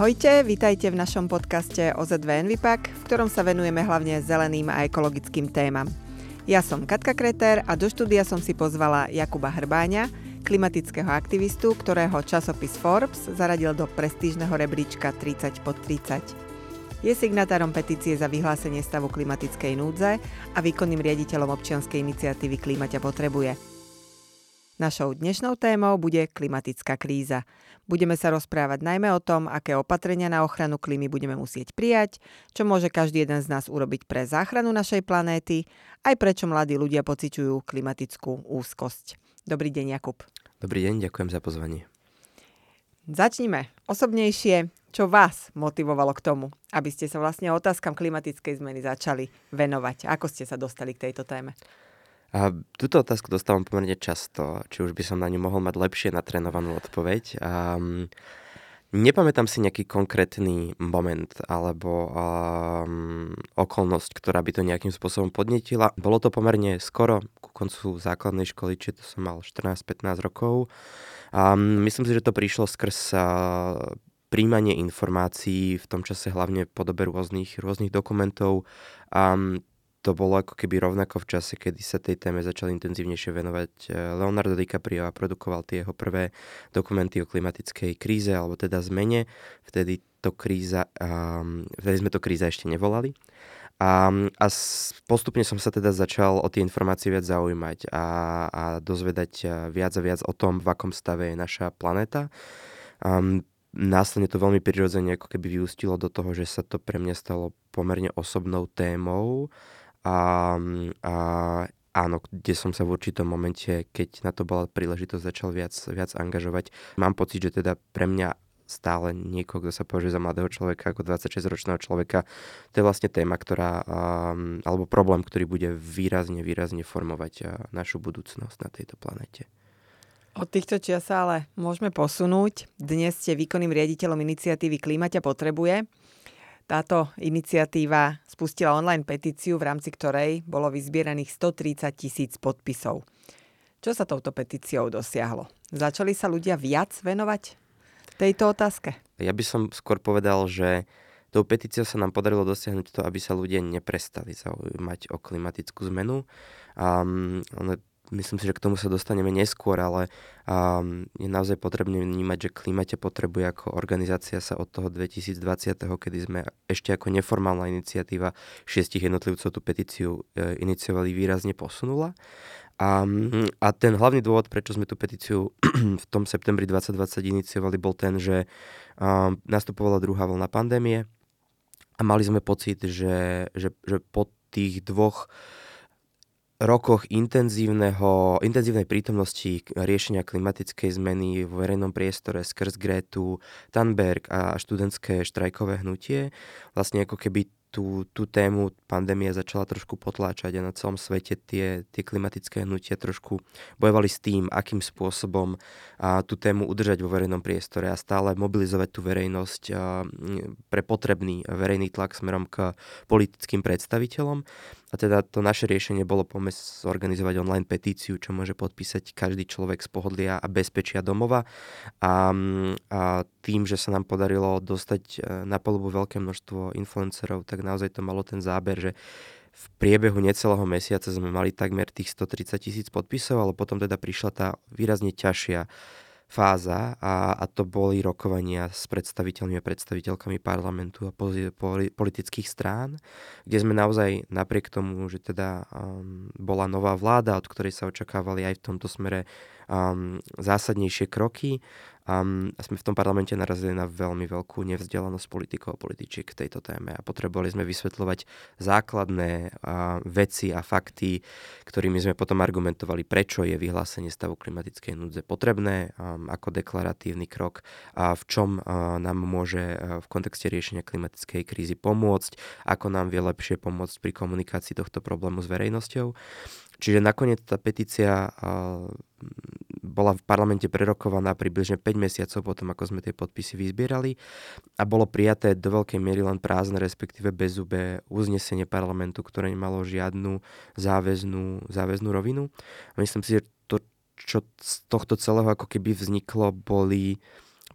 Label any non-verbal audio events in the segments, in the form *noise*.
Ahojte, vítajte v našom podcaste OZV Envipak, v ktorom sa venujeme hlavne zeleným a ekologickým témam. Ja som Katka Kreter a do štúdia som si pozvala Jakuba Hrbáňa, klimatického aktivistu, ktorého časopis Forbes zaradil do prestížneho rebríčka 30 pod 30. Je signatárom petície za vyhlásenie stavu klimatickej núdze a výkonným riaditeľom občianskej iniciatívy Klíma ťa potrebuje. Našou dnešnou témou bude klimatická kríza. Budeme sa rozprávať najmä o tom, aké opatrenia na ochranu klímy budeme musieť prijať, čo môže každý jeden z nás urobiť pre záchranu našej planéty, aj prečo mladí ľudia pociťujú klimatickú úzkosť. Dobrý deň, Jakub. Dobrý deň, ďakujem za pozvanie. Začnime osobnejšie. Čo vás motivovalo k tomu, aby ste sa vlastne otázkam klimatickej zmeny začali venovať? Ako ste sa dostali k tejto téme? A túto otázku dostávam pomerne často, či už by som na ňu mohol mať lepšie natrénovanú odpoveď. Um, nepamätám si nejaký konkrétny moment alebo um, okolnosť, ktorá by to nejakým spôsobom podnetila. Bolo to pomerne skoro ku koncu základnej školy, či to som mal 14-15 rokov. Um, myslím si, že to prišlo skrz uh, príjmanie informácií v tom čase hlavne v podobe rôznych, rôznych dokumentov. Um, to bolo ako keby rovnako v čase, kedy sa tej téme začal intenzívnejšie venovať eh, Leonardo DiCaprio a produkoval tie jeho prvé dokumenty o klimatickej kríze, alebo teda zmene. Vtedy to kríza, um, vtedy sme to kríza ešte nevolali. A, a postupne som sa teda začal o tie informácie viac zaujímať a, a dozvedať eh, viac a viac o tom, v akom stave je naša planéta. Um, následne to veľmi prirodzene ako keby vyústilo do toho, že sa to pre mňa stalo pomerne osobnou témou a, a áno, kde som sa v určitom momente, keď na to bola príležitosť, začal viac, viac angažovať. Mám pocit, že teda pre mňa stále niekoho, kto sa považuje za mladého človeka, ako 26-ročného človeka. To je vlastne téma, ktorá, alebo problém, ktorý bude výrazne, výrazne formovať našu budúcnosť na tejto planete. Od týchto čias sa ale môžeme posunúť. Dnes ste výkonným riaditeľom iniciatívy Klímaťa potrebuje. Táto iniciatíva spustila online petíciu, v rámci ktorej bolo vyzbieraných 130 tisíc podpisov. Čo sa touto petíciou dosiahlo? Začali sa ľudia viac venovať tejto otázke? Ja by som skôr povedal, že tou petíciou sa nám podarilo dosiahnuť to, aby sa ľudia neprestali zaujímať o klimatickú zmenu. Um, myslím si, že k tomu sa dostaneme neskôr, ale um, je naozaj potrebné vnímať, že Klimate potrebuje ako organizácia sa od toho 2020, kedy sme ešte ako neformálna iniciatíva šiestich jednotlivcov tú petíciu e, iniciovali, výrazne posunula. A, a ten hlavný dôvod, prečo sme tú petíciu v tom septembri 2020 iniciovali, bol ten, že um, nastupovala druhá vlna pandémie a mali sme pocit, že, že, že po tých dvoch rokoch intenzívneho, intenzívnej prítomnosti riešenia klimatickej zmeny v verejnom priestore skrz Gretu, Thunberg a študentské štrajkové hnutie, vlastne ako keby tú, tú tému pandémia začala trošku potláčať a na celom svete tie, tie klimatické hnutia trošku bojovali s tým, akým spôsobom a, tú tému udržať vo verejnom priestore a stále mobilizovať tú verejnosť a, pre potrebný verejný tlak smerom k politickým predstaviteľom. A teda to naše riešenie bolo pomôcť zorganizovať online petíciu, čo môže podpísať každý človek z pohodlia a bezpečia domova. A, a tým, že sa nám podarilo dostať e, na polubu veľké množstvo influencerov, tak naozaj to malo ten záber, že v priebehu necelého mesiaca sme mali takmer tých 130 tisíc podpisov, ale potom teda prišla tá výrazne ťažšia fáza a, a to boli rokovania s predstaviteľmi a predstaviteľkami parlamentu a politických strán, kde sme naozaj napriek tomu, že teda um, bola nová vláda, od ktorej sa očakávali aj v tomto smere um, zásadnejšie kroky, a sme v tom parlamente narazili na veľmi veľkú nevzdelanosť politikov a političiek k tejto téme a potrebovali sme vysvetľovať základné uh, veci a fakty, ktorými sme potom argumentovali, prečo je vyhlásenie stavu klimatickej núdze potrebné um, ako deklaratívny krok a v čom uh, nám môže v kontexte riešenia klimatickej krízy pomôcť, ako nám vie lepšie pomôcť pri komunikácii tohto problému s verejnosťou. Čiže nakoniec tá petícia bola v parlamente prerokovaná približne 5 mesiacov potom, ako sme tie podpisy vyzbierali a bolo prijaté do veľkej miery len prázdne, respektíve bezúbe uznesenie parlamentu, ktoré nemalo žiadnu záväznú, záväznú rovinu. A myslím si, že to, čo z tohto celého ako keby vzniklo, boli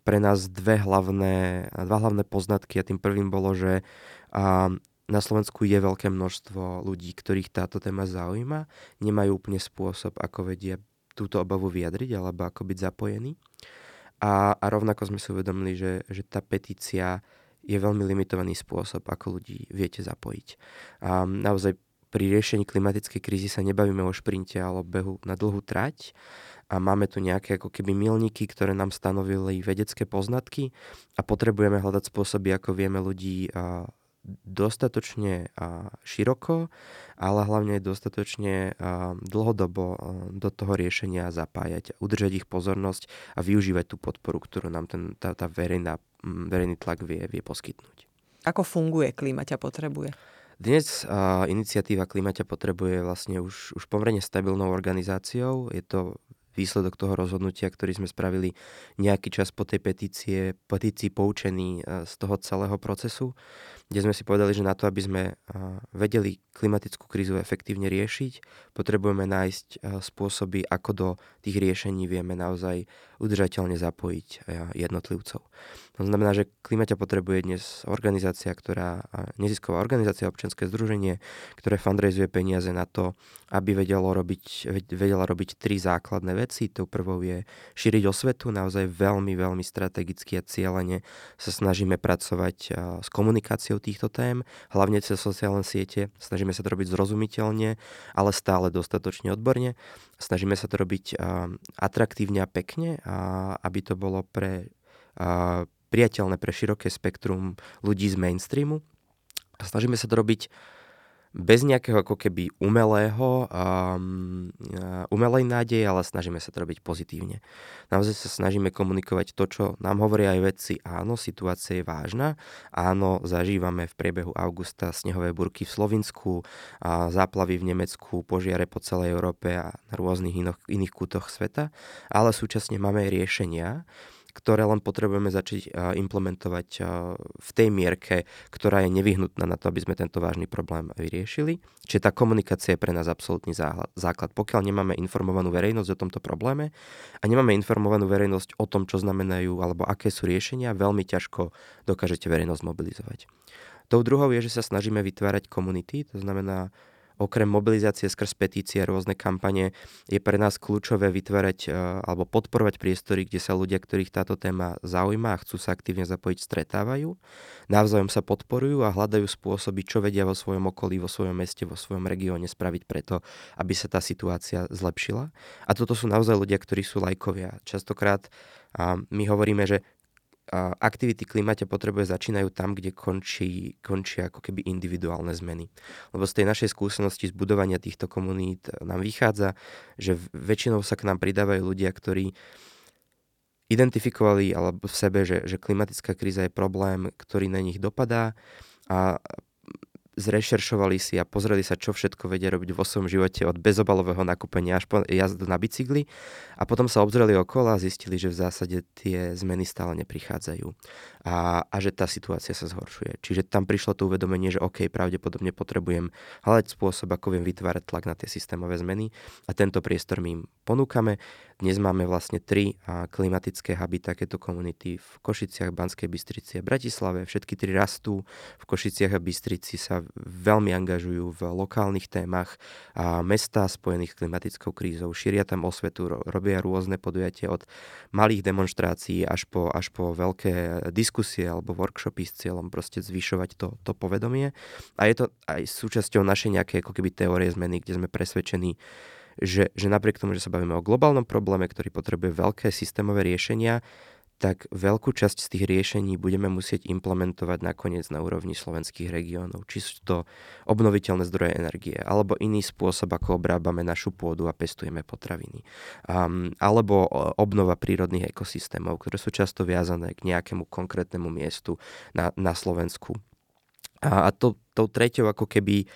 pre nás dve hlavné, dva hlavné poznatky a tým prvým bolo, že a, na Slovensku je veľké množstvo ľudí, ktorých táto téma zaujíma, nemajú úplne spôsob, ako vedia túto obavu vyjadriť alebo ako byť zapojený. A, a rovnako sme si uvedomili, že, že tá petícia je veľmi limitovaný spôsob, ako ľudí viete zapojiť. A naozaj pri riešení klimatickej krízy sa nebavíme o šprinte alebo behu na dlhú trať a máme tu nejaké ako keby milníky, ktoré nám stanovili vedecké poznatky a potrebujeme hľadať spôsoby, ako vieme ľudí dostatočne široko, ale hlavne dostatočne dlhodobo do toho riešenia zapájať, udržať ich pozornosť a využívať tú podporu, ktorú nám ten, tá, tá verejná, verejný tlak vie, vie poskytnúť. Ako funguje Klímaťa potrebuje? Dnes uh, iniciatíva Klimaťa potrebuje vlastne už, už pomerne stabilnou organizáciou. Je to výsledok toho rozhodnutia, ktorý sme spravili nejaký čas po tej petície, petícii poučený z toho celého procesu kde sme si povedali, že na to, aby sme vedeli klimatickú krízu efektívne riešiť, potrebujeme nájsť spôsoby, ako do tých riešení vieme naozaj udržateľne zapojiť jednotlivcov. To znamená, že Klimaťa potrebuje dnes organizácia, ktorá, nezisková organizácia, občianske združenie, ktoré fundraizuje peniaze na to, aby vedelo robiť, vedela robiť tri základné veci. Tou prvou je šíriť osvetu, naozaj veľmi, veľmi strategicky a cieľene sa snažíme pracovať s komunikáciou týchto tém, hlavne cez sociálne siete. Snažíme sa to robiť zrozumiteľne, ale stále dostatočne odborne. Snažíme sa to robiť atraktívne a pekne, aby to bolo pre priateľné pre široké spektrum ľudí z mainstreamu. A snažíme sa to robiť bez nejakého ako keby umelého, um, umelej nádeje, ale snažíme sa to robiť pozitívne. Naozaj sa snažíme komunikovať to, čo nám hovoria aj vedci. Áno, situácia je vážna. Áno, zažívame v priebehu augusta snehové burky v Slovinsku, a záplavy v Nemecku, požiare po celej Európe a na rôznych iných, iných kútoch sveta. Ale súčasne máme aj riešenia, ktoré len potrebujeme začať implementovať v tej mierke, ktorá je nevyhnutná na to, aby sme tento vážny problém vyriešili. Čiže tá komunikácia je pre nás absolútny základ. Pokiaľ nemáme informovanú verejnosť o tomto probléme a nemáme informovanú verejnosť o tom, čo znamenajú alebo aké sú riešenia, veľmi ťažko dokážete verejnosť mobilizovať. Tou druhou je, že sa snažíme vytvárať komunity, to znamená okrem mobilizácie skrz petície a rôzne kampane je pre nás kľúčové vytvárať e, alebo podporovať priestory, kde sa ľudia, ktorých táto téma zaujíma a chcú sa aktívne zapojiť, stretávajú, navzájom sa podporujú a hľadajú spôsoby, čo vedia vo svojom okolí, vo svojom meste, vo svojom regióne spraviť preto, aby sa tá situácia zlepšila. A toto sú naozaj ľudia, ktorí sú lajkovia. Častokrát a my hovoríme, že aktivity klimate potrebuje začínajú tam, kde končí, končia ako keby individuálne zmeny. Lebo z tej našej skúsenosti z budovania týchto komunít nám vychádza, že väčšinou sa k nám pridávajú ľudia, ktorí identifikovali alebo v sebe, že, že klimatická kríza je problém, ktorý na nich dopadá a zrešeršovali si a pozreli sa, čo všetko vedia robiť vo svojom živote od bezobalového nakúpenia až po jazdu na bicykli a potom sa obzreli okolo a zistili, že v zásade tie zmeny stále neprichádzajú a, a že tá situácia sa zhoršuje. Čiže tam prišlo to uvedomenie, že OK, pravdepodobne potrebujem hľadať spôsob, ako viem vytvárať tlak na tie systémové zmeny a tento priestor my im ponúkame. Dnes máme vlastne tri klimatické huby, takéto komunity v Košiciach, Banskej Bystrici a Bratislave. Všetky tri rastú. V Košiciach a Bystrici sa veľmi angažujú v lokálnych témach a mesta spojených s klimatickou krízou. Šíria tam osvetu, robia rôzne podujatia od malých demonstrácií až po, až po veľké diskusie alebo workshopy s cieľom proste zvyšovať to, to povedomie. A je to aj súčasťou našej nejakej ako keby teórie zmeny, kde sme presvedčení, že, že napriek tomu, že sa bavíme o globálnom probléme, ktorý potrebuje veľké systémové riešenia, tak veľkú časť z tých riešení budeme musieť implementovať nakoniec na úrovni slovenských regiónov. Či sú to obnoviteľné zdroje energie, alebo iný spôsob, ako obrábame našu pôdu a pestujeme potraviny. Um, alebo obnova prírodných ekosystémov, ktoré sú často viazané k nejakému konkrétnemu miestu na, na Slovensku. A, a to, tou treťou ako keby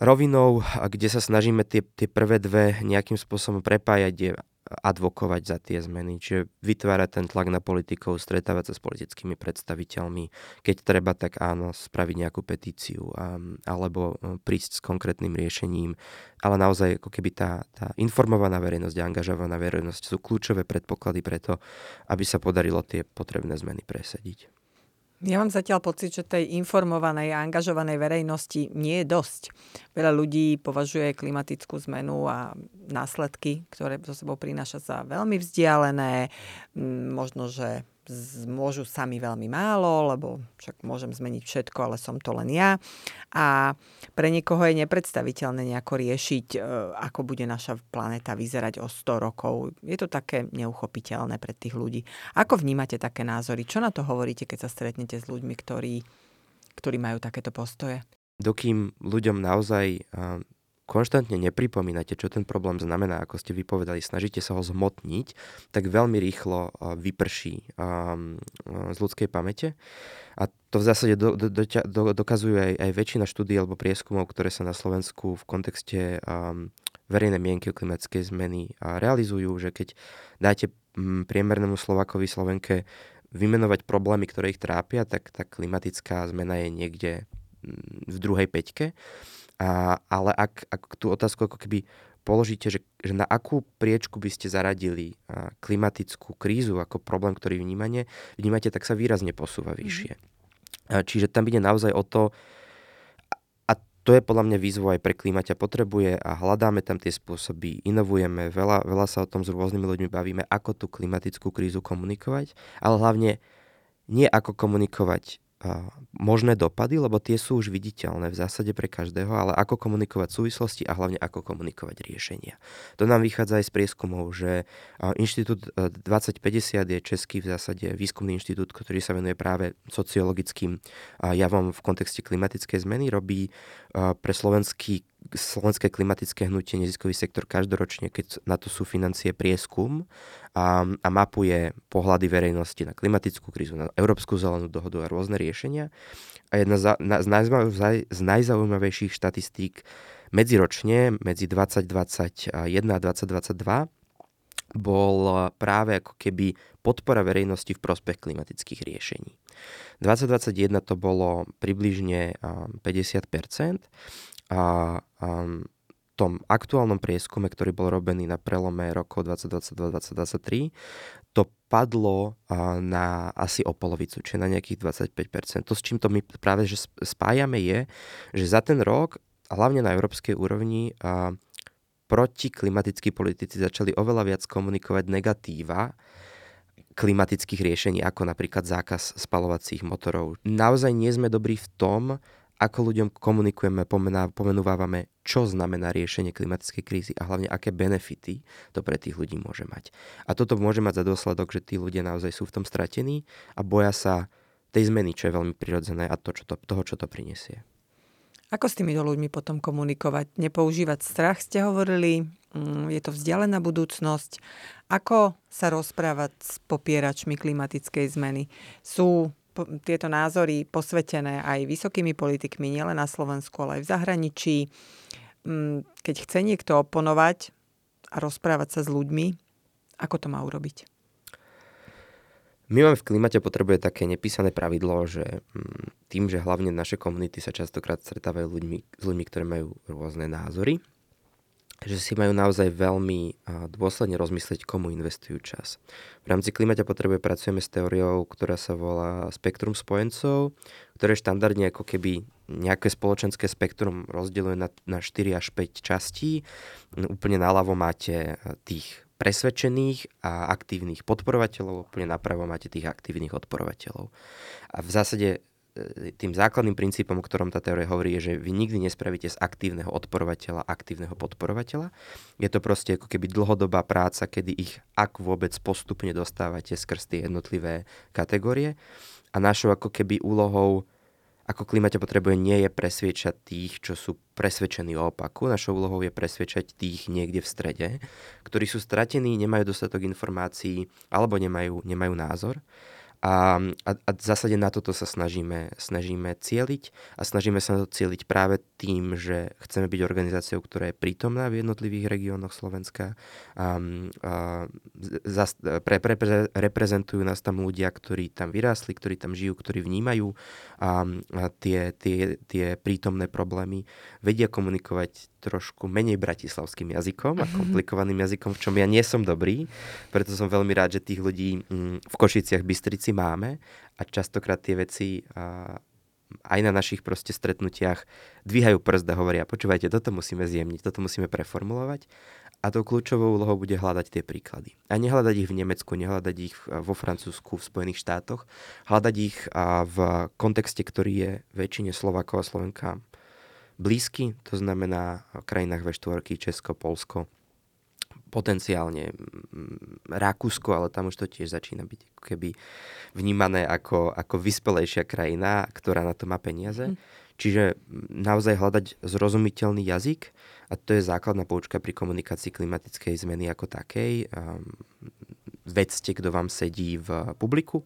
rovinou, kde sa snažíme tie, tie prvé dve nejakým spôsobom prepájať, je advokovať za tie zmeny, čiže vytvárať ten tlak na politikov, stretávať sa s politickými predstaviteľmi, keď treba, tak áno, spraviť nejakú petíciu alebo e, prísť s konkrétnym riešením, ale naozaj ako keby tá, tá informovaná verejnosť a angažovaná verejnosť sú kľúčové predpoklady preto, aby sa podarilo tie potrebné zmeny presadiť. Ja mám zatiaľ pocit, že tej informovanej a angažovanej verejnosti nie je dosť. Veľa ľudí považuje klimatickú zmenu a následky, ktoré so sebou prináša za veľmi vzdialené. Možno, že môžu sami veľmi málo, lebo však môžem zmeniť všetko, ale som to len ja. A pre niekoho je nepredstaviteľné nejako riešiť, e, ako bude naša planéta vyzerať o 100 rokov. Je to také neuchopiteľné pre tých ľudí. Ako vnímate také názory? Čo na to hovoríte, keď sa stretnete s ľuďmi, ktorí, ktorí majú takéto postoje? Dokým ľuďom naozaj konštantne nepripomínate, čo ten problém znamená, ako ste vypovedali, snažíte sa ho zmotniť, tak veľmi rýchlo vyprší z ľudskej pamäte. A to v zásade do, do, do, dokazujú aj, aj väčšina štúdí alebo prieskumov, ktoré sa na Slovensku v kontexte um, verejnej mienky o klimatickej zmeny realizujú, že keď dáte priemernému Slovakovi Slovenke vymenovať problémy, ktoré ich trápia, tak tá klimatická zmena je niekde v druhej peťke. A, ale ak, ak tú otázku ako keby položíte, že, že na akú priečku by ste zaradili klimatickú krízu ako problém, ktorý vnímanie, vnímate, tak sa výrazne posúva mhm. vyššie. Mm. Čiže tam ide naozaj o to, a to je podľa mňa výzvo aj pre klimaťa potrebuje a hľadáme tam tie spôsoby, inovujeme, veľa, veľa sa o tom s rôznymi ľuďmi bavíme, ako tú klimatickú krízu komunikovať, ale hlavne nie ako komunikovať možné dopady, lebo tie sú už viditeľné v zásade pre každého, ale ako komunikovať súvislosti a hlavne ako komunikovať riešenia. To nám vychádza aj z prieskumov, že Inštitút 2050 je český v zásade výskumný inštitút, ktorý sa venuje práve sociologickým javom v kontexte klimatickej zmeny, robí pre slovenský slovenské klimatické hnutie, neziskový sektor každoročne, keď na to sú financie prieskum a, a mapuje pohľady verejnosti na klimatickú krízu, na Európsku zelenú dohodu a rôzne riešenia. A jedna z, na, z, najzaujímavejších, z najzaujímavejších štatistík medziročne, medzi 2021 a 2022, bol práve ako keby podpora verejnosti v prospech klimatických riešení. 2021 to bolo približne 50%, a, a tom aktuálnom prieskume, ktorý bol robený na prelome rokov 2022-2023, to padlo na asi o polovicu, čiže na nejakých 25%. To, s čím to my práve že spájame, je, že za ten rok, hlavne na európskej úrovni, protiklimatickí politici začali oveľa viac komunikovať negatíva klimatických riešení, ako napríklad zákaz spalovacích motorov. Naozaj nie sme dobrí v tom, ako ľuďom komunikujeme, pomenúvávame, čo znamená riešenie klimatickej krízy a hlavne aké benefity to pre tých ľudí môže mať. A toto môže mať za dôsledok, že tí ľudia naozaj sú v tom stratení a boja sa tej zmeny, čo je veľmi prirodzené a to, čo to, toho, čo to prinesie. Ako s týmito ľuďmi potom komunikovať? Nepoužívať strach, ste hovorili, mm, je to vzdialená budúcnosť. Ako sa rozprávať s popieračmi klimatickej zmeny? Sú tieto názory posvetené aj vysokými politikmi, nielen na Slovensku, ale aj v zahraničí. Mm, keď chce niekto oponovať a rozprávať sa s ľuďmi, ako to má urobiť? My máme v klimate potrebuje také nepísané pravidlo, že mm, tým, že hlavne naše komunity sa častokrát stretávajú ľuďmi, s ľuďmi, ktorí majú rôzne názory, že si majú naozaj veľmi dôsledne rozmyslieť, komu investujú čas. V rámci Klimaťa potrebuje pracujeme s teóriou, ktorá sa volá spektrum spojencov, ktoré štandardne ako keby nejaké spoločenské spektrum rozdeľuje na, na 4 až 5 častí. Úplne naľavo máte tých presvedčených a aktívnych podporovateľov, úplne napravo máte tých aktívnych odporovateľov. A v zásade E, tým základným princípom, o ktorom tá teória hovorí, je, že vy nikdy nespravíte z aktívneho odporovateľa aktívneho podporovateľa. Je to proste ako keby dlhodobá práca, kedy ich, ak vôbec, postupne dostávate skrz tie jednotlivé kategórie. A našou ako keby úlohou ako klimate potrebuje, nie je presviečať tých, čo sú presvedčení o opaku. Našou úlohou je presviečať tých niekde v strede, ktorí sú stratení, nemajú dostatok informácií alebo nemajú, nemajú názor A, a, a v zásade na toto sa snažíme, snažíme cieliť a snažíme sa na to cieliť práve tým, že chceme byť organizáciou, ktorá je prítomná v jednotlivých regiónoch Slovenska. A, a, zas, pre, pre, pre, reprezentujú nás tam ľudia, ktorí tam vyrástli, ktorí tam žijú, ktorí vnímajú a, a tie, tie, tie prítomné problémy, vedia komunikovať trošku menej bratislavským jazykom a mhm. komplikovaným jazykom, v čom ja nie som dobrý. Preto som veľmi rád, že tých ľudí mm, v Košiciach Bystrici máme a častokrát tie veci aj na našich proste stretnutiach dvíhajú prst a hovoria, počúvajte, toto musíme zjemniť, toto musíme preformulovať a tou kľúčovou úlohou bude hľadať tie príklady. A nehľadať ich v Nemecku, nehľadať ich vo Francúzsku, v Spojených štátoch, hľadať ich v kontexte, ktorý je väčšine Slovákov a Slovenka blízky, to znamená v krajinách V4, Česko, Polsko, potenciálne Rakúsko, ale tam už to tiež začína byť keby vnímané ako, ako vyspelejšia krajina, ktorá na to má peniaze. Mm. Čiže naozaj hľadať zrozumiteľný jazyk a to je základná poučka pri komunikácii klimatickej zmeny ako takej. Um, vedzte, kto vám sedí v publiku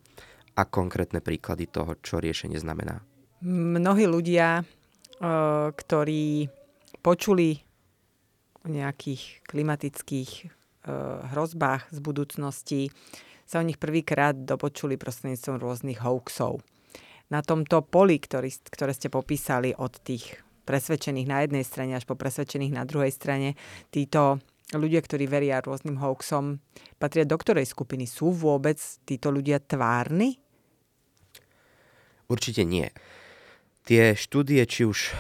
a konkrétne príklady toho, čo riešenie znamená. Mnohí ľudia ktorí počuli o nejakých klimatických hrozbách z budúcnosti, sa o nich prvýkrát dopočuli prostredníctvom rôznych hoaxov. Na tomto poli, ktorý, ktoré ste popísali od tých presvedčených na jednej strane až po presvedčených na druhej strane, títo ľudia, ktorí veria rôznym hoaxom, patria do ktorej skupiny? Sú vôbec títo ľudia tvárni? Určite nie. Tie štúdie, či už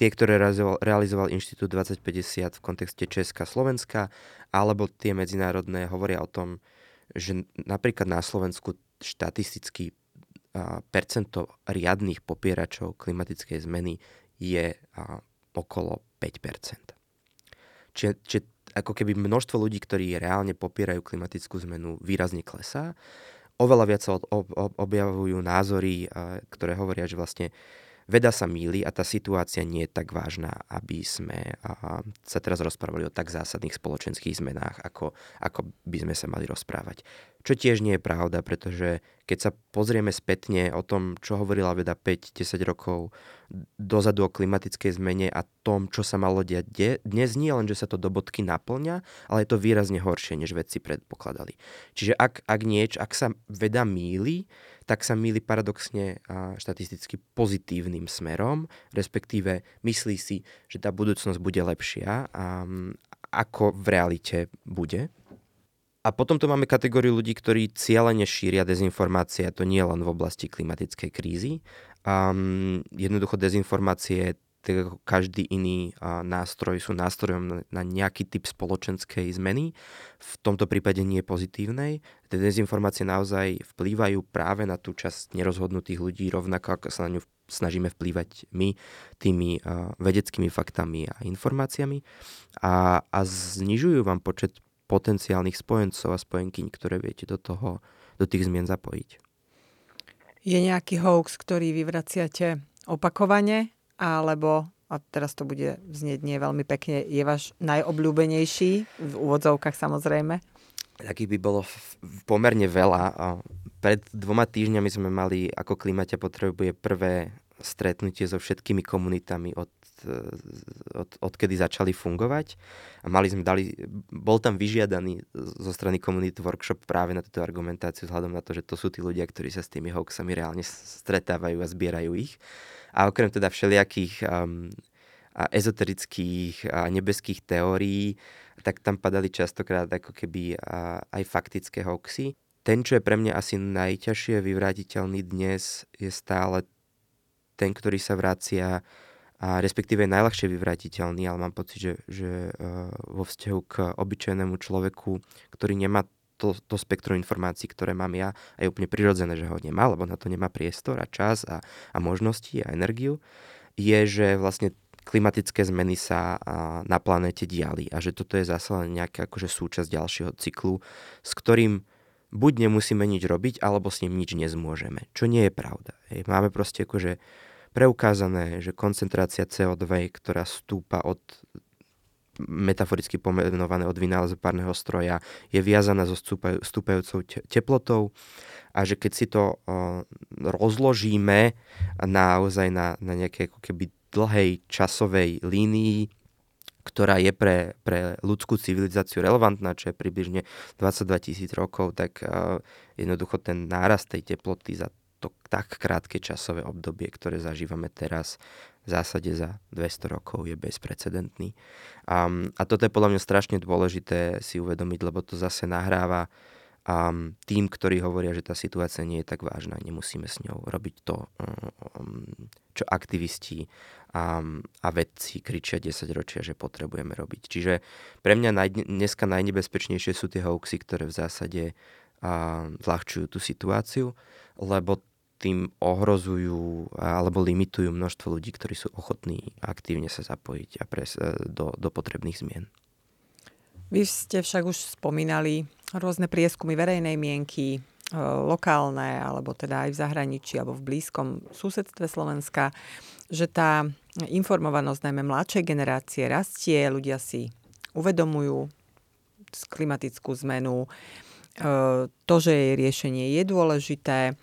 tie, ktoré realizoval, realizoval Inštitút 2050 v kontexte Česka, Slovenska, alebo tie medzinárodné hovoria o tom, že napríklad na Slovensku štatisticky percento riadných popieračov klimatickej zmeny je okolo 5%. Čiže, čiže ako keby množstvo ľudí, ktorí reálne popierajú klimatickú zmenu, výrazne klesá. Oveľa viac sa objavujú názory, ktoré hovoria, že vlastne veda sa míli a tá situácia nie je tak vážna, aby sme sa teraz rozprávali o tak zásadných spoločenských zmenách, ako, ako by sme sa mali rozprávať. Čo tiež nie je pravda, pretože keď sa pozrieme spätne o tom, čo hovorila veda 5-10 rokov dozadu o klimatickej zmene a tom, čo sa malo diať dnes, nie len, že sa to do bodky naplňa, ale je to výrazne horšie, než vedci predpokladali. Čiže ak, ak nieč, ak sa veda míli, tak sa míli paradoxne a štatisticky pozitívnym smerom, respektíve myslí si, že tá budúcnosť bude lepšia, a, ako v realite bude. A potom tu máme kategóriu ľudí, ktorí cieľene šíria dezinformácie, a to nie len v oblasti klimatickej krízy. Um, jednoducho dezinformácie, tak ako každý iný nástroj, sú nástrojom na, nejaký typ spoločenskej zmeny. V tomto prípade nie pozitívnej. Tie dezinformácie naozaj vplývajú práve na tú časť nerozhodnutých ľudí, rovnako ako sa na ňu snažíme vplývať my tými vedeckými faktami a informáciami a, a znižujú vám počet potenciálnych spojencov a spojenkyň, ktoré viete do, toho, do tých zmien zapojiť. Je nejaký hoax, ktorý vyvraciate opakovane, alebo, a teraz to bude znieť nie veľmi pekne, je váš najobľúbenejší, v úvodzovkách samozrejme? Takých by bolo pomerne veľa. Pred dvoma týždňami sme mali, ako Klimaťa potrebuje prvé stretnutie so všetkými komunitami od od, odkedy začali fungovať. A mali sme dali, bol tam vyžiadaný zo strany komunity workshop práve na túto argumentáciu vzhľadom na to, že to sú tí ľudia, ktorí sa s tými hoaxami reálne stretávajú a zbierajú ich. A okrem teda všelijakých um, a ezoterických a nebeských teórií, tak tam padali častokrát ako keby a, aj faktické hoaxy. Ten, čo je pre mňa asi najťažšie vyvrátiteľný dnes, je stále ten, ktorý sa vracia a respektíve je najľahšie vyvratiteľný, ale mám pocit, že, že uh, vo vzťahu k obyčajnému človeku, ktorý nemá to, to spektrum informácií, ktoré mám ja, je úplne prirodzené, že ho nemá, lebo na to nemá priestor a čas a, a možnosti a energiu, je, že vlastne klimatické zmeny sa na planéte diali a že toto je zase len nejaká akože súčasť ďalšieho cyklu, s ktorým buď nemusíme nič robiť, alebo s ním nič nezmôžeme. Čo nie je pravda. Máme proste akože preukázané, že koncentrácia CO2, ktorá stúpa od metaforicky pomenované od vynálezu párneho stroja, je viazaná so stúpajúcou teplotou. A že keď si to rozložíme naozaj na, na nejakej ako keby dlhej časovej línii, ktorá je pre, pre ľudskú civilizáciu relevantná, čo je približne 22 tisíc rokov, tak uh, jednoducho ten nárast tej teploty za to tak krátke časové obdobie, ktoré zažívame teraz, v zásade za 200 rokov je bezprecedentný. Um, a toto je podľa mňa strašne dôležité si uvedomiť, lebo to zase nahráva um, tým, ktorí hovoria, že tá situácia nie je tak vážna, nemusíme s ňou robiť to, um, čo aktivisti um, a vedci kričia 10 ročia, že potrebujeme robiť. Čiže pre mňa naj, dneska najnebezpečnejšie sú tie hoaxy, ktoré v zásade uh, zľahčujú tú situáciu, lebo tým ohrozujú alebo limitujú množstvo ľudí, ktorí sú ochotní aktívne sa zapojiť a pres, e, do, do potrebných zmien. Vy ste však už spomínali rôzne prieskumy verejnej mienky, e, lokálne, alebo teda aj v zahraničí, alebo v blízkom susedstve Slovenska, že tá informovanosť najmä mladšej generácie rastie, ľudia si uvedomujú klimatickú zmenu, e, to, že jej riešenie je dôležité,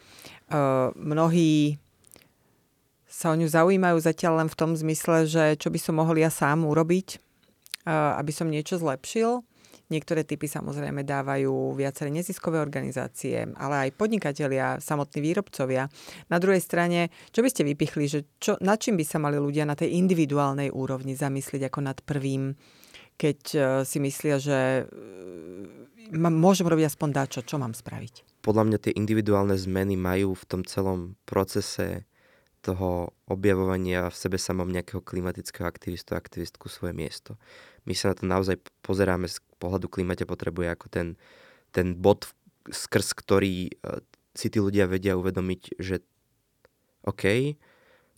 mnohí sa o ňu zaujímajú zatiaľ len v tom zmysle, že čo by som mohol ja sám urobiť, uh, aby som niečo zlepšil. Niektoré typy samozrejme dávajú viaceré neziskové organizácie, ale aj podnikatelia, samotní výrobcovia. Na druhej strane, čo by ste vypichli, že čo, nad čím by sa mali ľudia na tej individuálnej úrovni zamyslieť ako nad prvým, keď uh, si myslia, že môžem robiť aspoň dáčo, čo mám spraviť? podľa mňa tie individuálne zmeny majú v tom celom procese toho objavovania v sebe samom nejakého klimatického aktivistu a aktivistku svoje miesto. My sa na to naozaj pozeráme z pohľadu klimate potrebuje ako ten, ten bod, skrz ktorý e, si tí ľudia vedia uvedomiť, že OK,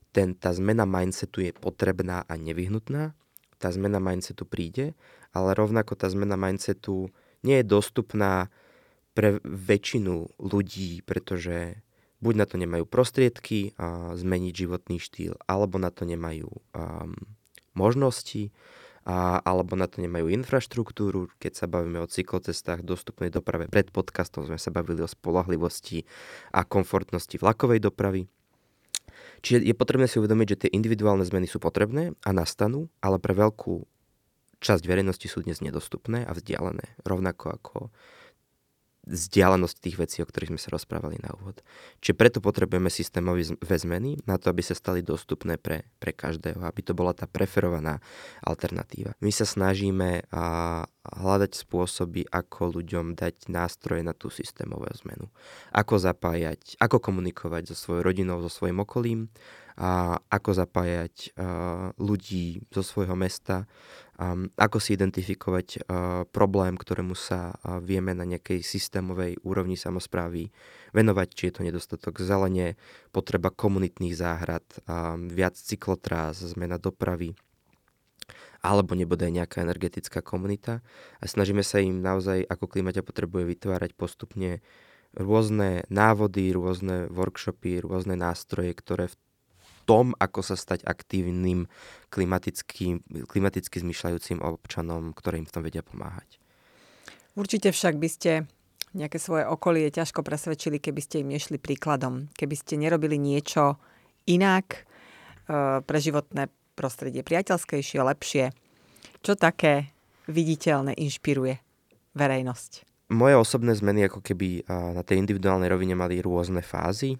ten, tá zmena mindsetu je potrebná a nevyhnutná, tá zmena mindsetu príde, ale rovnako tá zmena mindsetu nie je dostupná pre väčšinu ľudí, pretože buď na to nemajú prostriedky a zmeniť životný štýl, alebo na to nemajú um, možnosti, a, alebo na to nemajú infraštruktúru. Keď sa bavíme o cyklocestách, dostupnej doprave pred podcastom sme sa bavili o spolahlivosti a komfortnosti vlakovej dopravy. Čiže je potrebné si uvedomiť, že tie individuálne zmeny sú potrebné a nastanú, ale pre veľkú časť verejnosti sú dnes nedostupné a vzdialené. Rovnako ako vzdialenosť tých vecí, o ktorých sme sa rozprávali na úvod. Čiže preto potrebujeme systémové zmeny na to, aby sa stali dostupné pre, pre každého, aby to bola tá preferovaná alternatíva. My sa snažíme a, hľadať spôsoby, ako ľuďom dať nástroje na tú systémovú zmenu. Ako zapájať, ako komunikovať so svojou rodinou, so svojim okolím, a ako zapájať uh, ľudí zo svojho mesta, um, ako si identifikovať uh, problém, ktorému sa uh, vieme na nejakej systémovej úrovni samozprávy venovať, či je to nedostatok zelene, potreba komunitných záhrad, um, viac cyklotrás, zmena dopravy, alebo nebude aj nejaká energetická komunita. A snažíme sa im naozaj, ako klimate potrebuje vytvárať postupne rôzne návody, rôzne workshopy, rôzne nástroje, ktoré v tom, ako sa stať aktívnym klimaticky, klimaticky zmyšľajúcim občanom, ktorým v tom vedia pomáhať. Určite však by ste nejaké svoje okolie ťažko presvedčili, keby ste im nešli príkladom. Keby ste nerobili niečo inak e, pre životné prostredie, priateľskejšie, lepšie. Čo také viditeľné inšpiruje verejnosť? Moje osobné zmeny ako keby na tej individuálnej rovine mali rôzne fázy.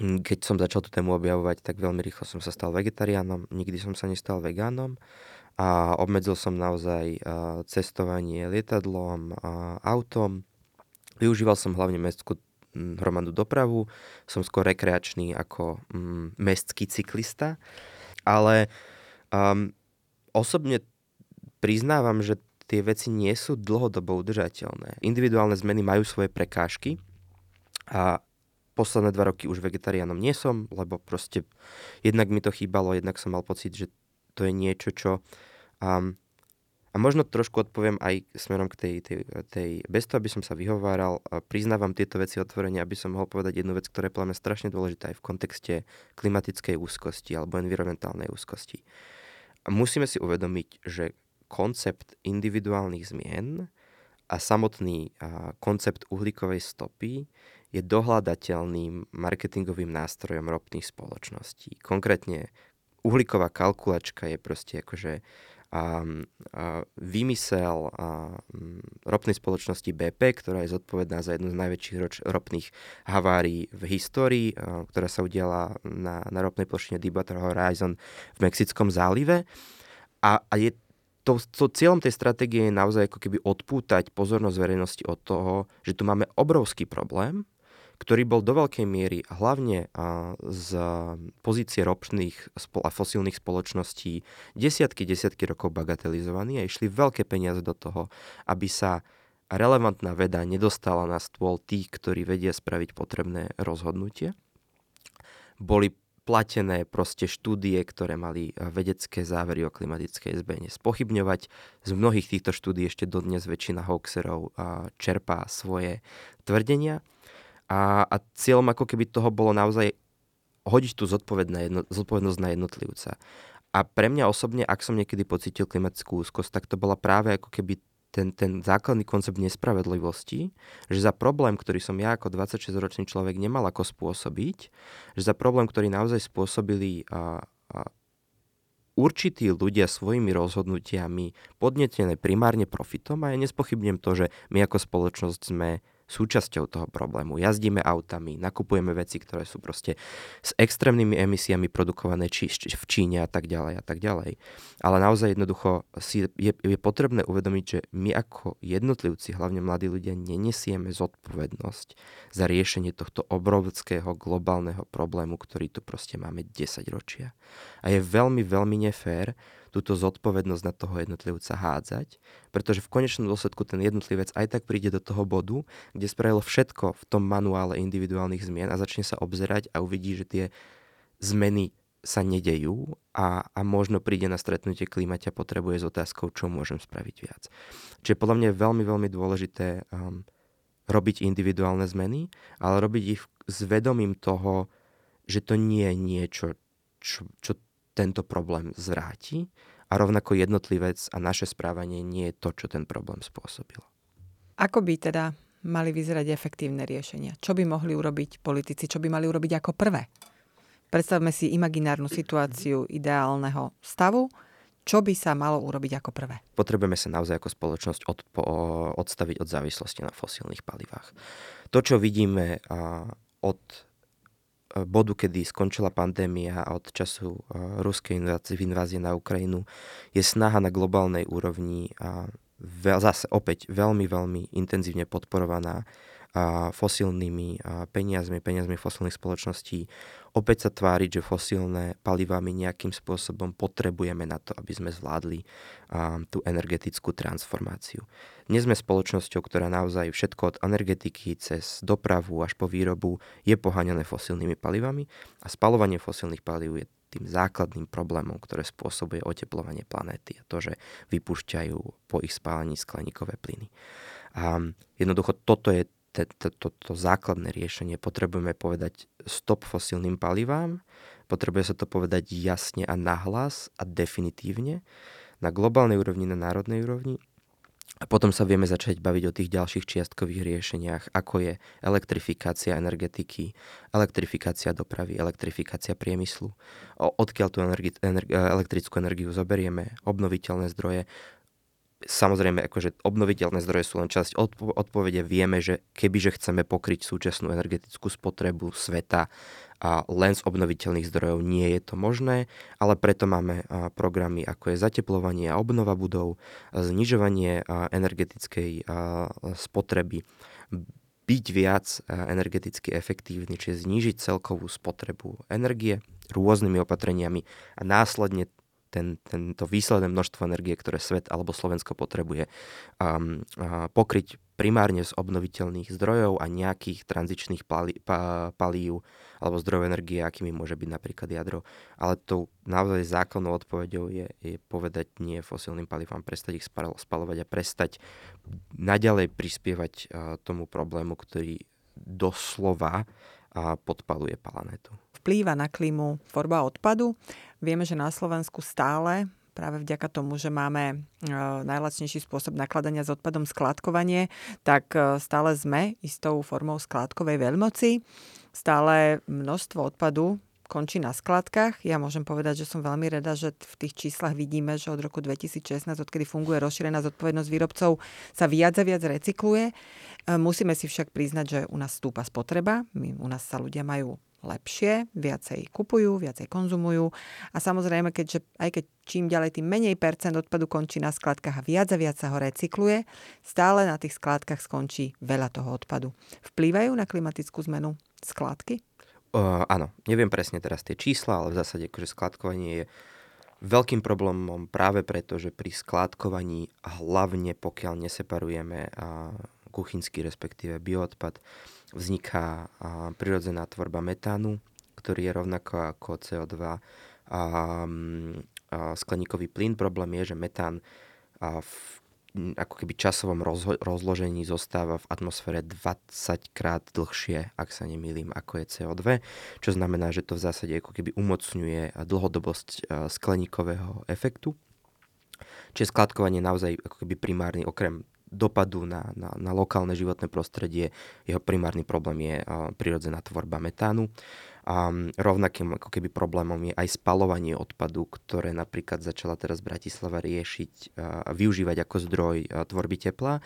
Hm, keď som začal tú tému objavovať, tak veľmi rýchlo som sa stal vegetariánom, nikdy som sa nestal vegánom a obmedzil som naozaj cestovanie lietadlom, autom. Využíval som hlavne mestskú hm, hromadnú dopravu, som skôr rekreačný ako mm, mestský cyklista, ale um, osobne priznávam, že tie veci nie sú dlhodobo udržateľné. Individuálne zmeny majú svoje prekážky a posledné dva roky už vegetariánom nie som, lebo proste jednak mi to chýbalo, jednak som mal pocit, že to je niečo, čo... Um, a možno trošku odpoviem aj smerom k tej, tej, tej bez toho, aby som sa vyhováral, priznávam tieto veci otvorene, aby som mohol povedať jednu vec, ktorá je podľa strašne dôležitá aj v kontexte klimatickej úzkosti alebo environmentálnej úzkosti. A musíme si uvedomiť, že koncept individuálnych zmien a samotný koncept uhlíkovej stopy je dohľadateľným marketingovým nástrojom ropných spoločností. Konkrétne uhlíková kalkulačka je proste akože a, a vymysel a, m, ropnej spoločnosti BP, ktorá je zodpovedná za jednu z najväčších roč, ropných havárií v histórii, a, ktorá sa udiala na, na ropnej plošine Deepwater Horizon v Mexickom zálive. A, a je to, to cieľom tej stratégie je naozaj ako keby odpútať pozornosť verejnosti od toho, že tu máme obrovský problém, ktorý bol do veľkej miery hlavne z pozície ropných a fosílnych spoločností desiatky, desiatky rokov bagatelizovaný a išli veľké peniaze do toho, aby sa relevantná veda nedostala na stôl tých, ktorí vedia spraviť potrebné rozhodnutie. Boli platené proste štúdie, ktoré mali vedecké závery o klimatickej zmene spochybňovať. Z mnohých týchto štúdí ešte dodnes väčšina hoaxerov čerpá svoje tvrdenia. A, a cieľom ako keby toho bolo naozaj hodiť tú zodpovednosť na jednotlivca. A pre mňa osobne, ak som niekedy pocítil klimatickú úzkosť, tak to bola práve ako keby ten, ten základný koncept nespravedlivosti, že za problém, ktorý som ja ako 26-ročný človek nemal ako spôsobiť, že za problém, ktorý naozaj spôsobili a, a, určití ľudia svojimi rozhodnutiami podnetené primárne profitom a ja nespochybnem to, že my ako spoločnosť sme súčasťou toho problému. Jazdíme autami, nakupujeme veci, ktoré sú proste s extrémnymi emisiami produkované či, či v Číne a tak ďalej a tak ďalej. Ale naozaj jednoducho si je, je potrebné uvedomiť, že my ako jednotlivci, hlavne mladí ľudia, nenesieme zodpovednosť za riešenie tohto obrovského globálneho problému, ktorý tu proste máme 10 ročia. A je veľmi, veľmi nefér, túto zodpovednosť na toho jednotlivca hádzať, pretože v konečnom dôsledku ten jednotlivec aj tak príde do toho bodu, kde spravil všetko v tom manuále individuálnych zmien a začne sa obzerať a uvidí, že tie zmeny sa nedejú a, a možno príde na stretnutie klímate a potrebuje s otázkou, čo môžem spraviť viac. Čiže podľa mňa je veľmi, veľmi dôležité um, robiť individuálne zmeny, ale robiť ich s vedomím toho, že to nie je niečo, čo, čo tento problém zvráti a rovnako jednotlivec a naše správanie nie je to, čo ten problém spôsobilo. Ako by teda mali vyzerať efektívne riešenia? Čo by mohli urobiť politici? Čo by mali urobiť ako prvé? Predstavme si imaginárnu situáciu ideálneho stavu. Čo by sa malo urobiť ako prvé? Potrebujeme sa naozaj ako spoločnosť od, po, odstaviť od závislosti na fosílnych palivách. To, čo vidíme a, od bodu, kedy skončila pandémia a od času ruskej invázie na Ukrajinu, je snaha na globálnej úrovni a zase opäť veľmi, veľmi intenzívne podporovaná fosílnymi peniazmi, peniazmi fosílnych spoločností opäť sa tváriť, že fosílne palivá my nejakým spôsobom potrebujeme na to, aby sme zvládli tú energetickú transformáciu. Dnes sme spoločnosťou, ktorá naozaj všetko od energetiky cez dopravu až po výrobu je poháňané fosílnymi palivami a spalovanie fosílnych palív je tým základným problémom, ktoré spôsobuje oteplovanie planéty a to, že vypúšťajú po ich spálení skleníkové plyny. A jednoducho toto je toto základné riešenie. Potrebujeme povedať stop fosílnym palivám, potrebuje sa to povedať jasne a nahlas a definitívne na globálnej úrovni, na národnej úrovni. A potom sa vieme začať baviť o tých ďalších čiastkových riešeniach, ako je elektrifikácia energetiky, elektrifikácia dopravy, elektrifikácia priemyslu, odkiaľ tú energi- energi- elektrickú energiu zoberieme, obnoviteľné zdroje, Samozrejme, akože obnoviteľné zdroje sú len časť odpo- odpovede. Vieme, že kebyže chceme pokryť súčasnú energetickú spotrebu sveta a len z obnoviteľných zdrojov nie je to možné, ale preto máme programy ako je zateplovanie a obnova budov, znižovanie energetickej spotreby, byť viac energeticky efektívny, čiže znížiť celkovú spotrebu energie rôznymi opatreniami a následne ten, tento výsledné množstvo energie, ktoré svet alebo Slovensko potrebuje, um, uh, pokryť primárne z obnoviteľných zdrojov a nejakých tranzičných pali, pa, palív alebo zdrojov energie, akými môže byť napríklad jadro. Ale tou naozaj základnou odpovedou je, je povedať nie fosílnym palivám, prestať ich spalovať a prestať naďalej prispievať uh, tomu problému, ktorý doslova uh, podpaluje planetu vplýva na klímu tvorba odpadu. Vieme, že na Slovensku stále práve vďaka tomu, že máme e, najlacnejší spôsob nakladania s odpadom skládkovanie, tak e, stále sme istou formou skládkovej veľmoci. Stále množstvo odpadu končí na skladkách. Ja môžem povedať, že som veľmi rada, že v tých číslach vidíme, že od roku 2016, odkedy funguje rozšírená zodpovednosť výrobcov, sa viac a viac recykluje. E, musíme si však priznať, že u nás stúpa spotreba. My, u nás sa ľudia majú lepšie, viacej kupujú, viacej konzumujú a samozrejme, keďže aj keď čím ďalej, tým menej percent odpadu končí na skladkách a viac a viac sa ho recykluje, stále na tých skladkách skončí veľa toho odpadu. Vplývajú na klimatickú zmenu skladky? Uh, áno, neviem presne teraz tie čísla, ale v zásade akože skladkovanie je veľkým problémom práve preto, že pri skladkovaní hlavne pokiaľ neseparujeme uh, kuchynský respektíve bioodpad, vzniká prirodzená tvorba metánu, ktorý je rovnako ako CO2 a, a skleníkový plyn. Problém je, že metán v ako keby časovom rozho- rozložení zostáva v atmosfére 20 krát dlhšie, ak sa nemýlim, ako je CO2, čo znamená, že to v zásade ako keby umocňuje dlhodobosť skleníkového efektu. Čiže skladkovanie je naozaj ako keby primárny, okrem dopadu na, na, na lokálne životné prostredie. Jeho primárny problém je uh, prirodzená tvorba metánu. A rovnakým ako keby problémom je aj spalovanie odpadu, ktoré napríklad začala teraz Bratislava riešiť a uh, využívať ako zdroj uh, tvorby tepla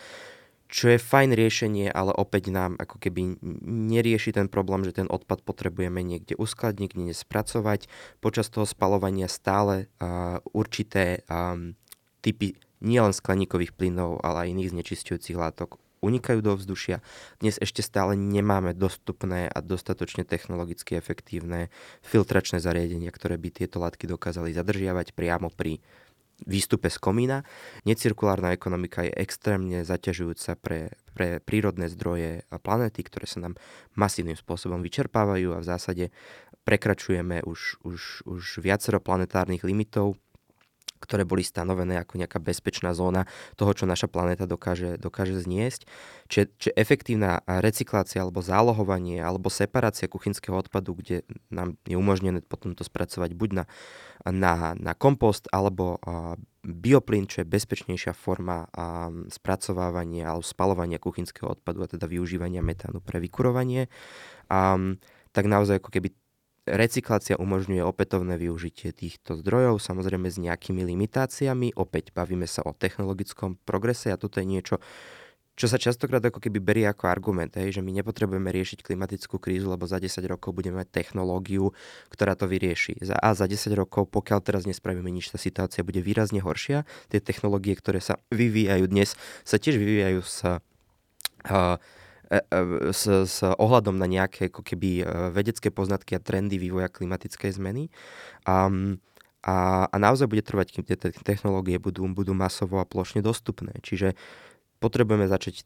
čo je fajn riešenie, ale opäť nám ako keby nerieši ten problém, že ten odpad potrebujeme niekde uskladniť, niekde spracovať. Počas toho spalovania stále uh, určité um, typy nielen skleníkových plynov, ale aj iných znečisťujúcich látok unikajú do vzdušia. Dnes ešte stále nemáme dostupné a dostatočne technologicky efektívne filtračné zariadenia, ktoré by tieto látky dokázali zadržiavať priamo pri výstupe z komína. Necirkulárna ekonomika je extrémne zaťažujúca pre, pre prírodné zdroje a planety, ktoré sa nám masívnym spôsobom vyčerpávajú a v zásade prekračujeme už, už, už viacero planetárnych limitov ktoré boli stanovené ako nejaká bezpečná zóna toho, čo naša planéta dokáže, dokáže zniesť. Čiže, čiže efektívna recyklácia alebo zálohovanie alebo separácia kuchynského odpadu, kde nám je umožnené potom to spracovať buď na, na, na kompost alebo uh, bioplyn, čo je bezpečnejšia forma spracovávania alebo spalovania kuchynského odpadu a teda využívania metánu pre vykurovanie, um, tak naozaj ako keby Recyklácia umožňuje opätovné využitie týchto zdrojov, samozrejme s nejakými limitáciami. Opäť bavíme sa o technologickom progrese a toto je niečo, čo sa častokrát ako keby berie ako argument, hej, že my nepotrebujeme riešiť klimatickú krízu, lebo za 10 rokov budeme mať technológiu, ktorá to vyrieši. A za 10 rokov, pokiaľ teraz nespravíme nič, tá situácia bude výrazne horšia. Tie technológie, ktoré sa vyvíjajú dnes, sa tiež vyvíjajú sa uh, s, s ohľadom na nejaké ako keby e, vedecké poznatky a trendy vývoja klimatickej zmeny. A, a, a naozaj bude trvať, kým tie technológie budú, budú masovo a plošne dostupné. Čiže potrebujeme začať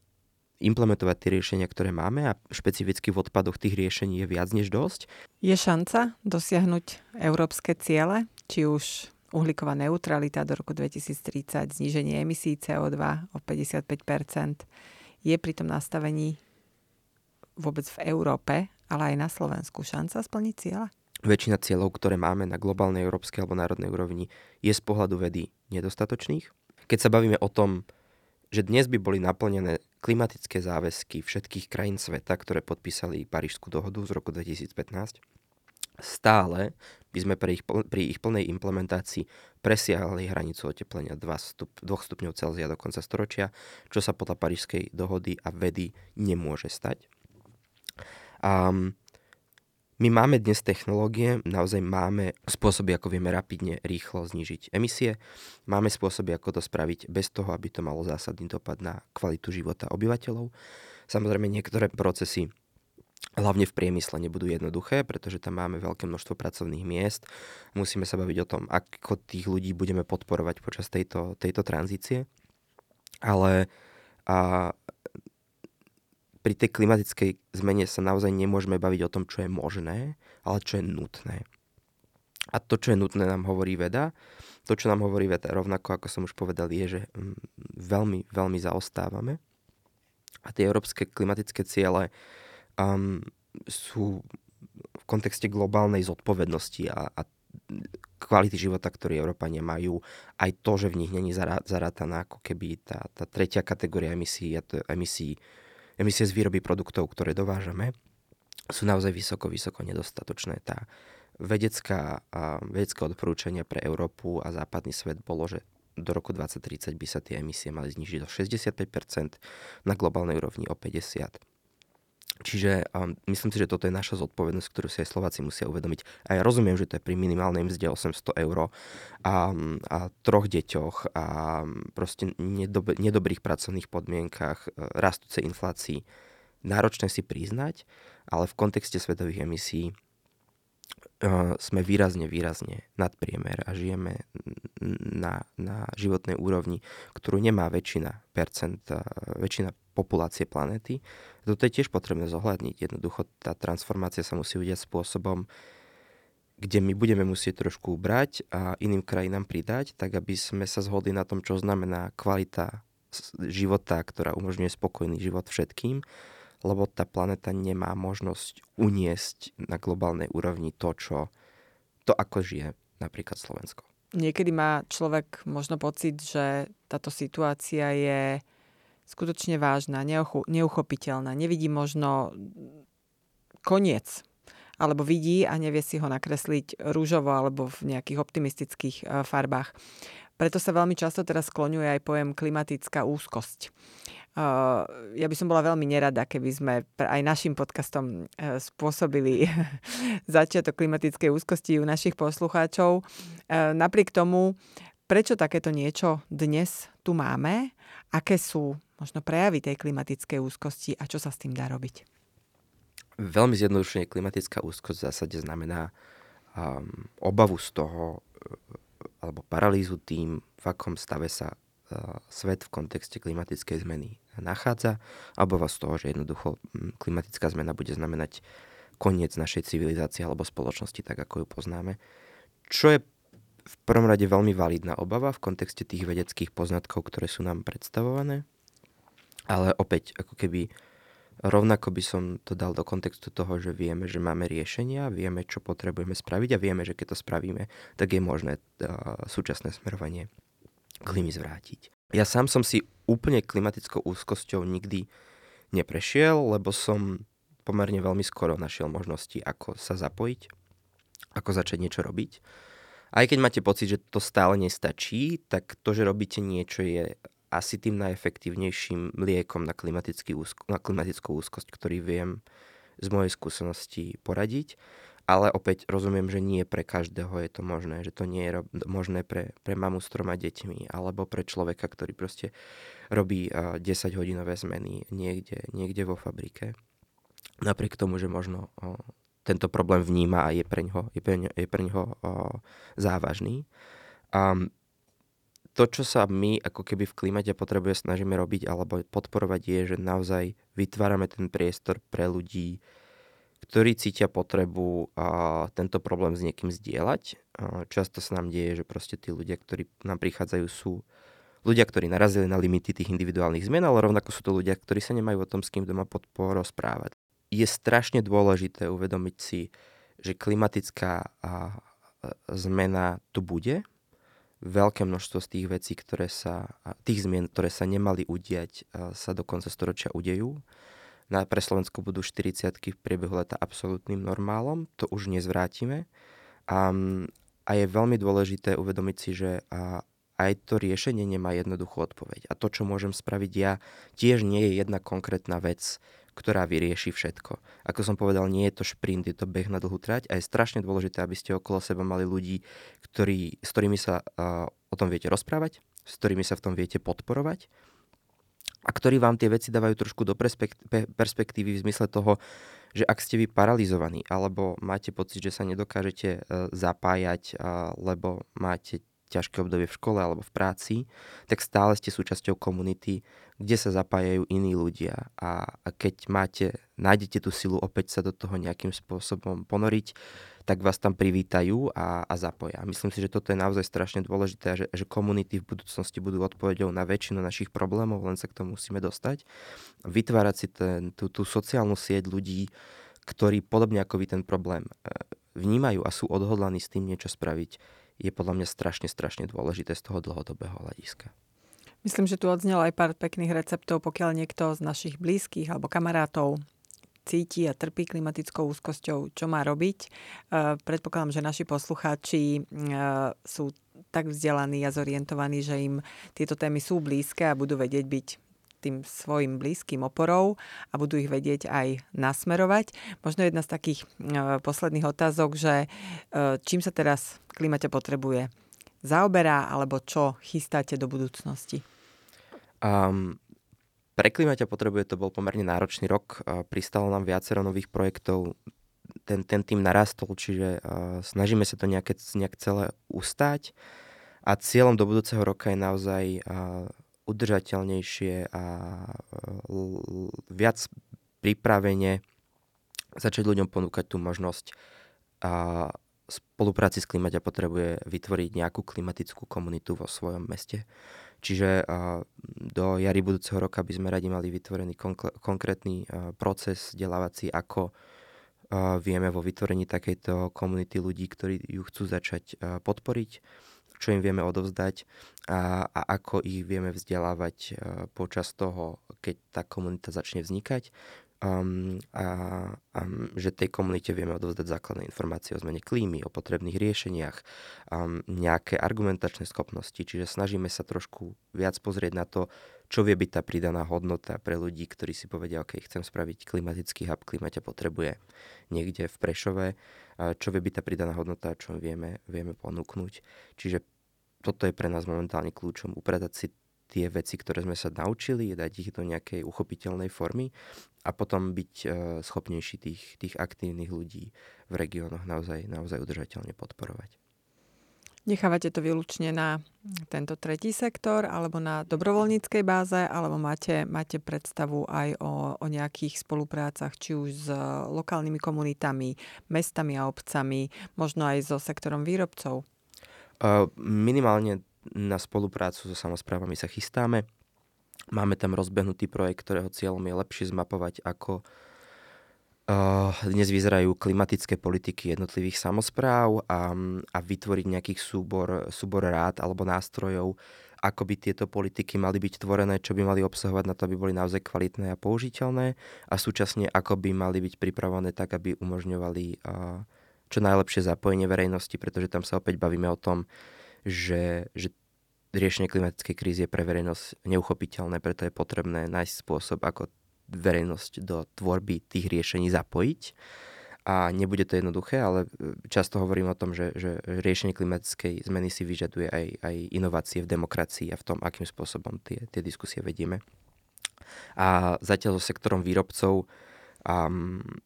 implementovať tie riešenia, ktoré máme a špecificky v odpadoch tých riešení je viac než dosť. Je šanca dosiahnuť európske ciele, či už uhlíková neutralita do roku 2030, zníženie emisí CO2 o 55% je pri tom nastavení vôbec v Európe, ale aj na Slovensku šanca splniť cieľa? Väčšina cieľov, ktoré máme na globálnej, európskej alebo národnej úrovni, je z pohľadu vedy nedostatočných. Keď sa bavíme o tom, že dnes by boli naplnené klimatické záväzky všetkých krajín sveta, ktoré podpísali Parížskú dohodu z roku 2015, stále by sme pri ich, pri ich plnej implementácii presiahli hranicu oteplenia 2, stup, 2 stupňov Celzia do konca storočia, čo sa podľa Parížskej dohody a vedy nemôže stať. A my máme dnes technológie, naozaj máme spôsoby, ako vieme rapidne, rýchlo znižiť emisie. Máme spôsoby, ako to spraviť bez toho, aby to malo zásadný dopad na kvalitu života obyvateľov. Samozrejme, niektoré procesy hlavne v priemysle nebudú jednoduché, pretože tam máme veľké množstvo pracovných miest. Musíme sa baviť o tom, ako tých ľudí budeme podporovať počas tejto, tejto tranzície. Ale a pri tej klimatickej zmene sa naozaj nemôžeme baviť o tom, čo je možné, ale čo je nutné. A to, čo je nutné, nám hovorí veda. To, čo nám hovorí veda, rovnako ako som už povedal, je, že mm, veľmi, veľmi zaostávame. A tie európske klimatické ciele um, sú v kontexte globálnej zodpovednosti a, a kvality života, ktorý Európania majú, aj to, že v nich není zarátaná ako keby tá, tá tretia kategória emisí, a to emisí, emisie z výroby produktov, ktoré dovážame, sú naozaj vysoko, vysoko nedostatočné. Tá vedecká, vedecké odporúčania pre Európu a západný svet bolo, že do roku 2030 by sa tie emisie mali znižiť o 65%, na globálnej úrovni o 50%. Čiže um, myslím si, že toto je naša zodpovednosť, ktorú si aj Slováci musia uvedomiť. A ja rozumiem, že to je pri minimálnej mzde 800 eur a, a troch deťoch a proste nedob- nedobrých pracovných podmienkach, e, rastúcej inflácii. Náročné si priznať, ale v kontexte svetových emisí sme výrazne, výrazne nadpriemer a žijeme na, na životnej úrovni, ktorú nemá väčšina percent, uh, väčšina populácie planéty. Toto je tiež potrebné zohľadniť. Jednoducho tá transformácia sa musí udiať spôsobom, kde my budeme musieť trošku ubrať a iným krajinám pridať, tak aby sme sa zhodli na tom, čo znamená kvalita života, ktorá umožňuje spokojný život všetkým lebo tá planéta nemá možnosť uniesť na globálnej úrovni to, čo, to ako žije napríklad Slovensko. Niekedy má človek možno pocit, že táto situácia je skutočne vážna, neuchopiteľná. Nevidí možno koniec alebo vidí a nevie si ho nakresliť rúžovo alebo v nejakých optimistických e, farbách. Preto sa veľmi často teraz skloňuje aj pojem klimatická úzkosť. Uh, ja by som bola veľmi nerada, keby sme aj našim podcastom uh, spôsobili *laughs* začiatok klimatickej úzkosti u našich poslucháčov. Uh, napriek tomu, prečo takéto niečo dnes tu máme, aké sú možno prejavy tej klimatickej úzkosti a čo sa s tým dá robiť? Veľmi zjednodušene klimatická úzkosť v zásade znamená um, obavu z toho, alebo paralýzu tým, v akom stave sa svet v kontexte klimatickej zmeny nachádza a obava z toho, že jednoducho klimatická zmena bude znamenať koniec našej civilizácie alebo spoločnosti, tak ako ju poznáme. Čo je v prvom rade veľmi validná obava v kontexte tých vedeckých poznatkov, ktoré sú nám predstavované. Ale opäť, ako keby rovnako by som to dal do kontextu toho, že vieme, že máme riešenia, vieme, čo potrebujeme spraviť a vieme, že keď to spravíme, tak je možné uh, súčasné smerovanie klímy zvrátiť. Ja sám som si úplne klimatickou úzkosťou nikdy neprešiel, lebo som pomerne veľmi skoro našiel možnosti, ako sa zapojiť, ako začať niečo robiť. Aj keď máte pocit, že to stále nestačí, tak to, že robíte niečo, je asi tým najefektívnejším liekom na, úzko, na klimatickú úzkosť, ktorý viem z mojej skúsenosti poradiť ale opäť rozumiem, že nie pre každého je to možné, že to nie je možné pre, pre mamu s troma deťmi alebo pre človeka, ktorý proste robí uh, 10-hodinové zmeny niekde, niekde vo fabrike. Napriek tomu, že možno uh, tento problém vníma a je pre ňoho, je pre ňo, je pre ňoho uh, závažný. Um, to, čo sa my ako keby v klimate potrebuje snažíme robiť alebo podporovať je, že naozaj vytvárame ten priestor pre ľudí, ktorí cítia potrebu a, tento problém s niekým zdieľať. A, často sa nám deje, že proste tí ľudia, ktorí nám prichádzajú, sú ľudia, ktorí narazili na limity tých individuálnych zmien, ale rovnako sú to ľudia, ktorí sa nemajú o tom, s kým doma rozprávať. Je strašne dôležité uvedomiť si, že klimatická a, zmena tu bude. Veľké množstvo z tých vecí, ktoré sa, tých zmien, ktoré sa nemali udiať, sa do konca storočia udejú na, pre Slovensko budú 40 v priebehu leta absolútnym normálom, to už nezvrátime. A, a je veľmi dôležité uvedomiť si, že a, aj to riešenie nemá jednoduchú odpoveď. A to, čo môžem spraviť ja, tiež nie je jedna konkrétna vec, ktorá vyrieši všetko. Ako som povedal, nie je to šprint, je to beh na dlhú trať a je strašne dôležité, aby ste okolo seba mali ľudí, ktorí, s ktorými sa uh, o tom viete rozprávať, s ktorými sa v tom viete podporovať a ktorí vám tie veci dávajú trošku do perspektívy v zmysle toho, že ak ste vy paralizovaní alebo máte pocit, že sa nedokážete e, zapájať, lebo máte ťažké obdobie v škole alebo v práci, tak stále ste súčasťou komunity, kde sa zapájajú iní ľudia a, a keď máte, nájdete tú silu opäť sa do toho nejakým spôsobom ponoriť, tak vás tam privítajú a, a zapoja. Myslím si, že toto je naozaj strašne dôležité, že, že komunity v budúcnosti budú odpovedou na väčšinu našich problémov, len sa k tomu musíme dostať. Vytvárať si ten, tú, tú sociálnu sieť ľudí, ktorí podobne ako vy ten problém e, vnímajú a sú odhodlaní s tým niečo spraviť, je podľa mňa strašne, strašne dôležité z toho dlhodobého hľadiska. Myslím, že tu odznelo aj pár pekných receptov, pokiaľ niekto z našich blízkych alebo kamarátov cíti a trpí klimatickou úzkosťou, čo má robiť. E, predpokladám, že naši poslucháči e, sú tak vzdelaní a zorientovaní, že im tieto témy sú blízke a budú vedieť byť tým svojim blízkym oporou a budú ich vedieť aj nasmerovať. Možno jedna z takých e, posledných otázok, že čím sa teraz klimate potrebuje zaoberá, alebo čo chystáte do budúcnosti? Um, pre Klimaťa potrebuje to bol pomerne náročný rok. Pristalo nám viacero nových projektov. Ten, ten tým narastol, čiže uh, snažíme sa to nejaké, nejak celé ustať. A cieľom do budúceho roka je naozaj uh, udržateľnejšie a uh, viac pripravene začať ľuďom ponúkať tú možnosť uh, spolupráci s Klimaťa potrebuje vytvoriť nejakú klimatickú komunitu vo svojom meste. Čiže do jary budúceho roka by sme radi mali vytvorený konkrétny proces vzdelávací, ako vieme vo vytvorení takejto komunity ľudí, ktorí ju chcú začať podporiť, čo im vieme odovzdať a, a ako ich vieme vzdelávať počas toho, keď tá komunita začne vznikať. Um, a, a že tej komunite vieme odovzdať základné informácie o zmene klímy, o potrebných riešeniach, um, nejaké argumentačné schopnosti, čiže snažíme sa trošku viac pozrieť na to, čo vie byť tá pridaná hodnota pre ľudí, ktorí si povedia, OK, chcem spraviť klimatický hub, klimate potrebuje niekde v Prešove, čo vie byť tá pridaná hodnota, čo vieme, vieme ponúknuť. Čiže toto je pre nás momentálne kľúčom, upratať si tie veci, ktoré sme sa naučili, dať ich do nejakej uchopiteľnej formy a potom byť uh, schopnejší tých, tých aktívnych ľudí v regiónoch naozaj, naozaj udržateľne podporovať. Nechávate to výlučne na tento tretí sektor alebo na dobrovoľníckej báze, alebo máte, máte predstavu aj o, o nejakých spoluprácach, či už s lokálnymi komunitami, mestami a obcami, možno aj so sektorom výrobcov? Minimálne na spoluprácu so samozprávami sa chystáme. Máme tam rozbehnutý projekt, ktorého cieľom je lepšie zmapovať, ako uh, dnes vyzerajú klimatické politiky jednotlivých samozpráv a, a vytvoriť nejaký súbor, súbor rád alebo nástrojov, ako by tieto politiky mali byť tvorené, čo by mali obsahovať na to, aby boli naozaj kvalitné a použiteľné a súčasne ako by mali byť pripravené tak, aby umožňovali uh, čo najlepšie zapojenie verejnosti, pretože tam sa opäť bavíme o tom, že, že riešenie klimatickej krízy je pre verejnosť neuchopiteľné, preto je potrebné nájsť spôsob, ako verejnosť do tvorby tých riešení zapojiť. A nebude to jednoduché, ale e, často hovorím o tom, že, že riešenie klimatickej zmeny si vyžaduje aj, aj inovácie v demokracii a v tom, akým spôsobom tie, tie diskusie vedieme. A zatiaľ so sektorom výrobcov a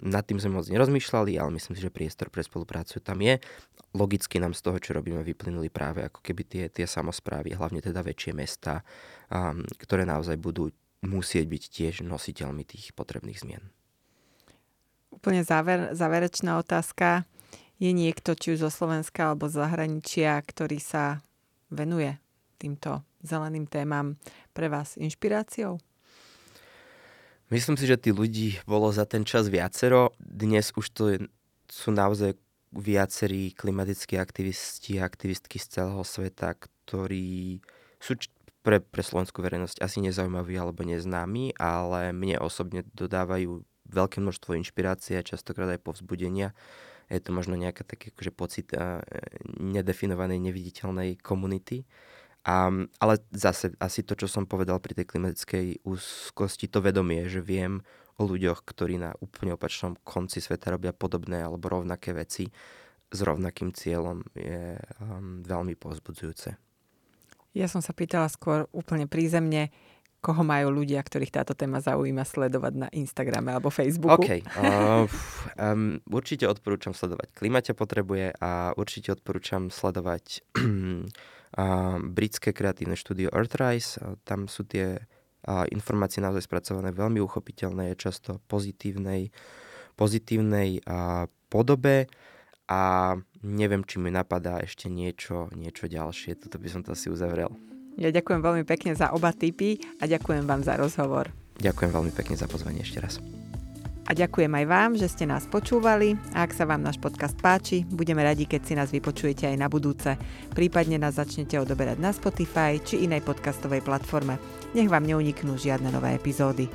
nad tým sme moc nerozmýšľali, ale myslím si, že priestor pre spoluprácu tam je. Logicky nám z toho, čo robíme, vyplynuli práve ako keby tie, tie samozprávy, hlavne teda väčšie mesta, um, ktoré naozaj budú musieť byť tiež nositeľmi tých potrebných zmien. Úplne záver, záverečná otázka. Je niekto, či už zo Slovenska alebo z zahraničia, ktorý sa venuje týmto zeleným témam pre vás inšpiráciou? Myslím si, že tí ľudí bolo za ten čas viacero. Dnes už to je, sú naozaj viacerí klimatickí aktivisti a aktivistky z celého sveta, ktorí sú pre, pre slovenskú verejnosť asi nezaujímaví alebo neznámi, ale mne osobne dodávajú veľké množstvo inšpirácie a častokrát aj povzbudenia. Je to možno nejaká taký akože pocit uh, nedefinovanej, neviditeľnej komunity. A, ale zase asi to, čo som povedal pri tej klimatickej úzkosti, to vedomie, že viem o ľuďoch, ktorí na úplne opačnom konci sveta robia podobné alebo rovnaké veci s rovnakým cieľom, je um, veľmi povzbudzujúce. Ja som sa pýtala skôr úplne prízemne, koho majú ľudia, ktorých táto téma zaujíma sledovať na Instagrame alebo Facebooku? OK. Uh, um, určite odporúčam sledovať Klimaťa potrebuje a určite odporúčam sledovať a *clears throat* britské kreatívne štúdio Earthrise. A tam sú tie a informácie naozaj spracované veľmi uchopiteľné, je často pozitívnej, pozitívnej a podobe a neviem, či mi napadá ešte niečo, niečo ďalšie. Toto by som to asi uzavrel. Ja ďakujem veľmi pekne za oba typy a ďakujem vám za rozhovor. Ďakujem veľmi pekne za pozvanie ešte raz. A ďakujem aj vám, že ste nás počúvali a ak sa vám náš podcast páči, budeme radi, keď si nás vypočujete aj na budúce. Prípadne nás začnete odoberať na Spotify či inej podcastovej platforme. Nech vám neuniknú žiadne nové epizódy.